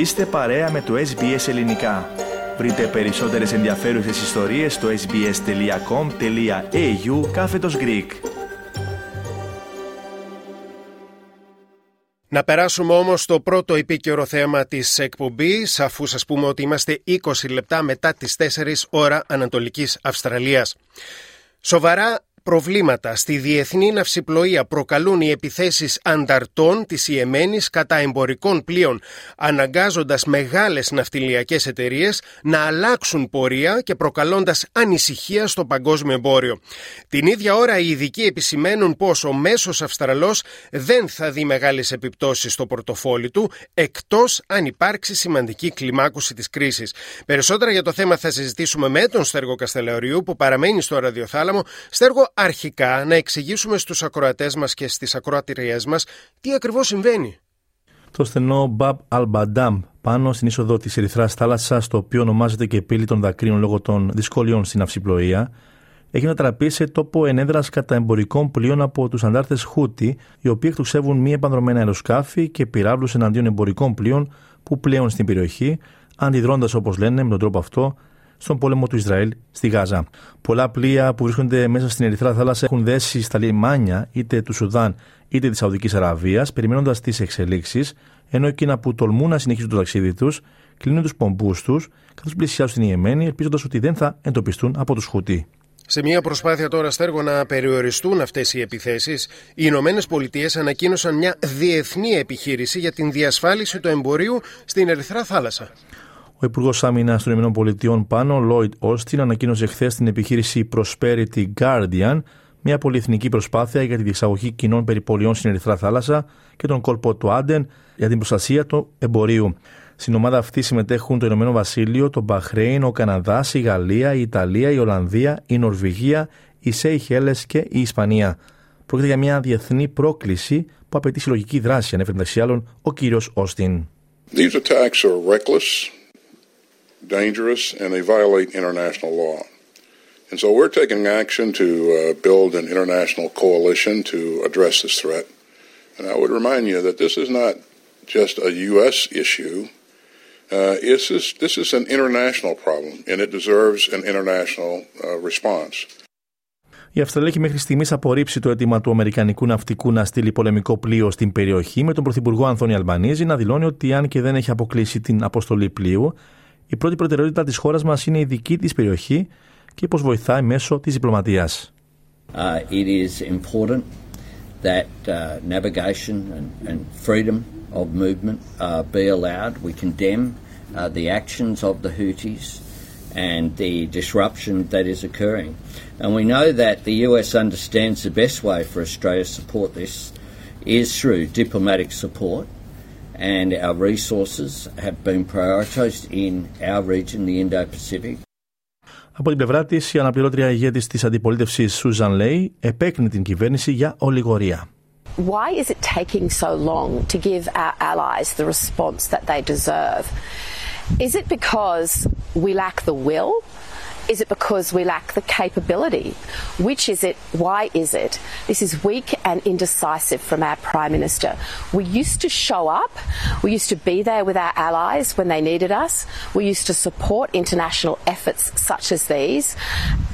Είστε παρέα με το SBS Ελληνικά. Βρείτε περισσότερες ενδιαφέρουσες ιστορίες στο sbs.com.au κάθετος Greek. Να περάσουμε όμως στο πρώτο επίκαιρο θέμα της εκπομπής, αφού σας πούμε ότι είμαστε 20 λεπτά μετά τις 4 ώρα Ανατολικής Αυστραλίας. Σοβαρά Προβλήματα στη διεθνή ναυσιπλοεία προκαλούν οι επιθέσεις ανταρτών της Ιεμένης κατά εμπορικών πλοίων, αναγκάζοντας μεγάλες ναυτιλιακές εταιρείες να αλλάξουν πορεία και προκαλώντας ανησυχία στο παγκόσμιο εμπόριο. Την ίδια ώρα οι ειδικοί επισημαίνουν πως ο μέσος Αυστραλός δεν θα δει μεγάλες επιπτώσεις στο πορτοφόλι του, εκτός αν υπάρξει σημαντική κλιμάκωση της κρίσης. Περισσότερα για το θέμα θα συζητήσουμε με τον Στέργο Καστελεωριού που παραμένει στο ραδιοθάλαμο. Στέργο, αρχικά να εξηγήσουμε στους ακροατές μας και στις ακροατηριές μας τι ακριβώς συμβαίνει. Το στενό Μπαμπ Αλμπαντάμ πάνω στην είσοδο της Ερυθράς θάλασσας, το οποίο ονομάζεται και πύλη των δακρύων λόγω των δυσκολιών στην αυσιπλοεία, έχει ανατραπεί σε τόπο ενέδρας κατά εμπορικών πλοίων από τους αντάρτες Χούτι, οι οποίοι εκτοξεύουν μη επανδρομένα αεροσκάφη και πυράβλους εναντίον εμπορικών πλοίων που πλέον στην περιοχή, αντιδρώντας όπως λένε με τον τρόπο αυτό στον πόλεμο του Ισραήλ στη Γάζα. Πολλά πλοία που βρίσκονται μέσα στην Ερυθρά θάλασσα έχουν δέσει στα λιμάνια είτε του Σουδάν είτε της Σαουδικής Αραβίας, περιμένοντας τις εξελίξεις, ενώ εκείνα που τολμούν να συνεχίσουν το ταξίδι τους κλείνουν τους πομπούς τους καθώς πλησιάζουν στην Ιεμένη, ελπίζοντας ότι δεν θα εντοπιστούν από τους Χουτί. Σε μια προσπάθεια τώρα, Στέργο, να περιοριστούν αυτές οι επιθέσεις, οι Ηνωμένες Πολιτείες ανακοίνωσαν μια διεθνή επιχείρηση για την διασφάλιση του εμπορίου στην Ερυθρά θάλασσα. Ο Υπουργός Άμυνας των ΗΠΑ, Πάνο Λόιτ Όστιν, ανακοίνωσε χθες την επιχείρηση Prosperity Guardian, μια πολυεθνική προσπάθεια για τη διεξαγωγή κοινών περιπολιών στην Ερυθρά Θάλασσα και τον κόλπο του Άντεν για την προστασία του εμπορίου. Στην ομάδα αυτή συμμετέχουν το Ηνωμένο Βασίλειο, το Μπαχρέιν, ο Καναδάς, η Γαλλία, η Ιταλία, η Ολλανδία, η Νορβηγία, οι Σέιχέλε και η Ισπανία. Πρόκειται για μια διεθνή πρόκληση που απαιτεί συλλογική δράση, ανέφερε μεταξύ άλλων ο κύριος Όστιν. These attacks are reckless, dangerous, and they violate international law. And so we're taking action to uh, build an international coalition to address this threat. And I would remind you that this is not just a U.S. issue. Uh, this, is, this is an international problem, and it deserves an international uh, response. Η Αυστραλία έχει μέχρι στιγμή απορρίψει το αίτημα του Αμερικανικού ναυτικού να στείλει πολεμικό πλοίο στην περιοχή, με τον Πρωθυπουργό Ανθώνη Αλμπανίζη να δηλώνει ότι αν και δεν έχει αποκλείσει την αποστολή πλοίου, η πρώτη προτεραιότητα της χώρας μας είναι η δική της περιοχή και πώς βοηθάει μέσω της διπλωματίας. Uh, it is important that uh, navigation and, and freedom of movement uh, be allowed. We condemn uh, the actions of the Houthis and the disruption that is occurring. And we know that the US understands the best way for Australia to support this is through diplomatic support and our resources have been prioritized in our region, the Indo-Pacific. Από την πλευρά τη, η αναπληρώτρια ηγέτη τη αντιπολίτευση Σούζαν Λέι επέκρινε την κυβέρνηση για ολιγορία. Why is it taking so long to give our allies the response that they deserve? Is it because we lack the will? is it because we lack the capability? Which is it? Why is it? This is weak and indecisive from our Prime Minister. We used to show up. We used to be there with our allies when they needed us. We used to support international efforts such as these.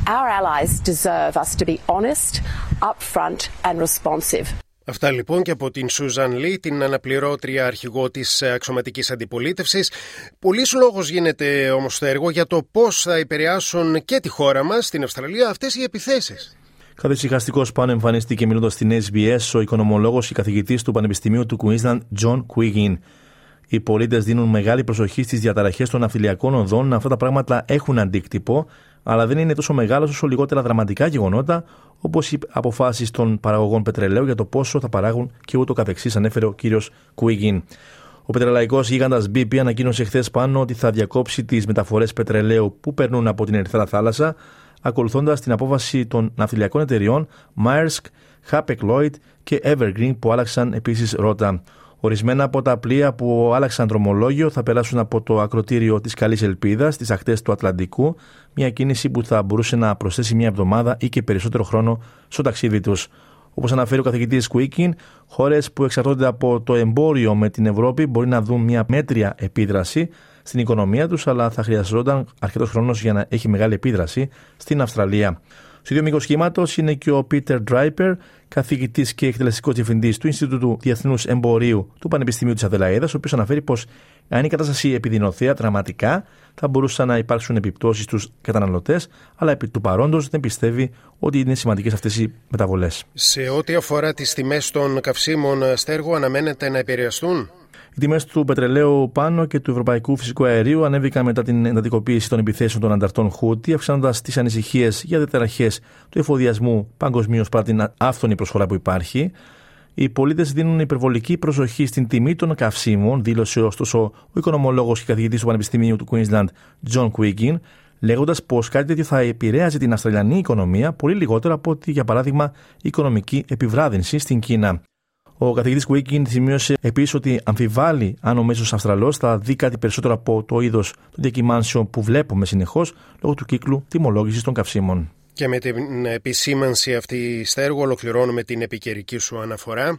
Our allies deserve us to be honest, upfront, and responsive. Αυτά λοιπόν και από την Σούζαν Λί, την αναπληρώτρια αρχηγό της αξιωματικής αντιπολίτευσης. Πολλή λόγος γίνεται όμως στο έργο για το πώς θα επηρεάσουν και τη χώρα μας, στην Αυστραλία, αυτές οι επιθέσεις. Καθησυχαστικός πάνω εμφανίστηκε μιλώντας στην SBS ο οικονομολόγος και καθηγητής του Πανεπιστημίου του Queensland, John Quiggin. Οι πολίτες δίνουν μεγάλη προσοχή στις διαταραχές των ναυτιλιακών οδών. Αυτά τα πράγματα έχουν αντίκτυπο, αλλά δεν είναι τόσο μεγάλο όσο λιγότερα δραματικά γεγονότα, όπως οι αποφάσεις των παραγωγών πετρελαίου για το πόσο θα παράγουν και ούτω καθεξής, ανέφερε ο κύριος Κουίγιν. Ο πετρελαϊκός γίγαντας BP ανακοίνωσε χθες πάνω ότι θα διακόψει τις μεταφορές πετρελαίου που περνούν από την Ερυθρά Θάλασσα, ακολουθώντας την απόφαση των ναυτιλιακών εταιριών Maersk, Hapag Lloyd και Evergreen που άλλαξαν επίσης ρότα. Ορισμένα από τα πλοία που άλλαξαν δρομολόγιο θα περάσουν από το ακροτήριο της Καλής Ελπίδας στις ακτές του Ατλαντικού, μια κίνηση που θα μπορούσε να προσθέσει μια εβδομάδα ή και περισσότερο χρόνο στο ταξίδι τους. Όπως αναφέρει ο καθηγητής Κουίκιν, χώρες που εξαρτώνται από το εμπόριο με την Ευρώπη μπορεί να δουν μια μέτρια επίδραση στην οικονομία τους, αλλά θα χρειαζόταν αρκετός χρόνος για να έχει μεγάλη επίδραση στην Αυστραλία. Στο ίδιο μήκο κύματο είναι και ο Πίτερ Ντράιπερ, καθηγητής και εκτελεστικός διευθυντής του Ινστιτούτου Διεθνούς Εμπορίου του Πανεπιστημίου της Αδελαίδας, ο οποίος αναφέρει πως αν η κατάσταση επιδεινωθεί δραματικά, θα μπορούσαν να υπάρξουν επιπτώσεις στους καταναλωτές, αλλά επί του παρόντος δεν πιστεύει ότι είναι σημαντικές αυτές οι μεταβολές. Σε ό,τι αφορά τις τιμές των καυσίμων, Στέργο, αναμένεται να επηρεαστούν; Οι τιμές του πετρελαίου πάνω και του ευρωπαϊκού φυσικού αερίου ανέβηκαν μετά την εντατικοποίηση των επιθέσεων των ανταρτών Χούτι, αυξάνοντας τις ανησυχίες για διαταραχές του εφοδιασμού παγκοσμίως παρά την άφθονη προσφορά που υπάρχει. Οι πολίτες δίνουν υπερβολική προσοχή στην τιμή των καυσίμων, δήλωσε ωστόσο ο οικονομολόγος και καθηγητής του Πανεπιστημίου του Queensland, John Quiggin, λέγοντας πως κάτι τέτοιο θα επηρέαζε την Αυστραλιανή οικονομία πολύ λιγότερο από ότι, για παράδειγμα, η οικονομική επιβράδυνση στην Κίνα. Ο καθηγητής Κουίκιν σημείωσε επίσης ότι αμφιβάλλει αν ο μέσος Αυστραλός θα δει κάτι περισσότερο από το είδος των διακυμάνσεων που βλέπουμε συνεχώς λόγω του κύκλου τιμολόγησης των καυσίμων. Και με την επισήμανση αυτή στέργου ολοκληρώνουμε την επικαιρική σου αναφορά.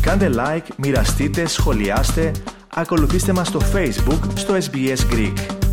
Κάντε like, μοιραστείτε, σχολιάστε, ακολουθήστε μας στο Facebook στο SBS Greek.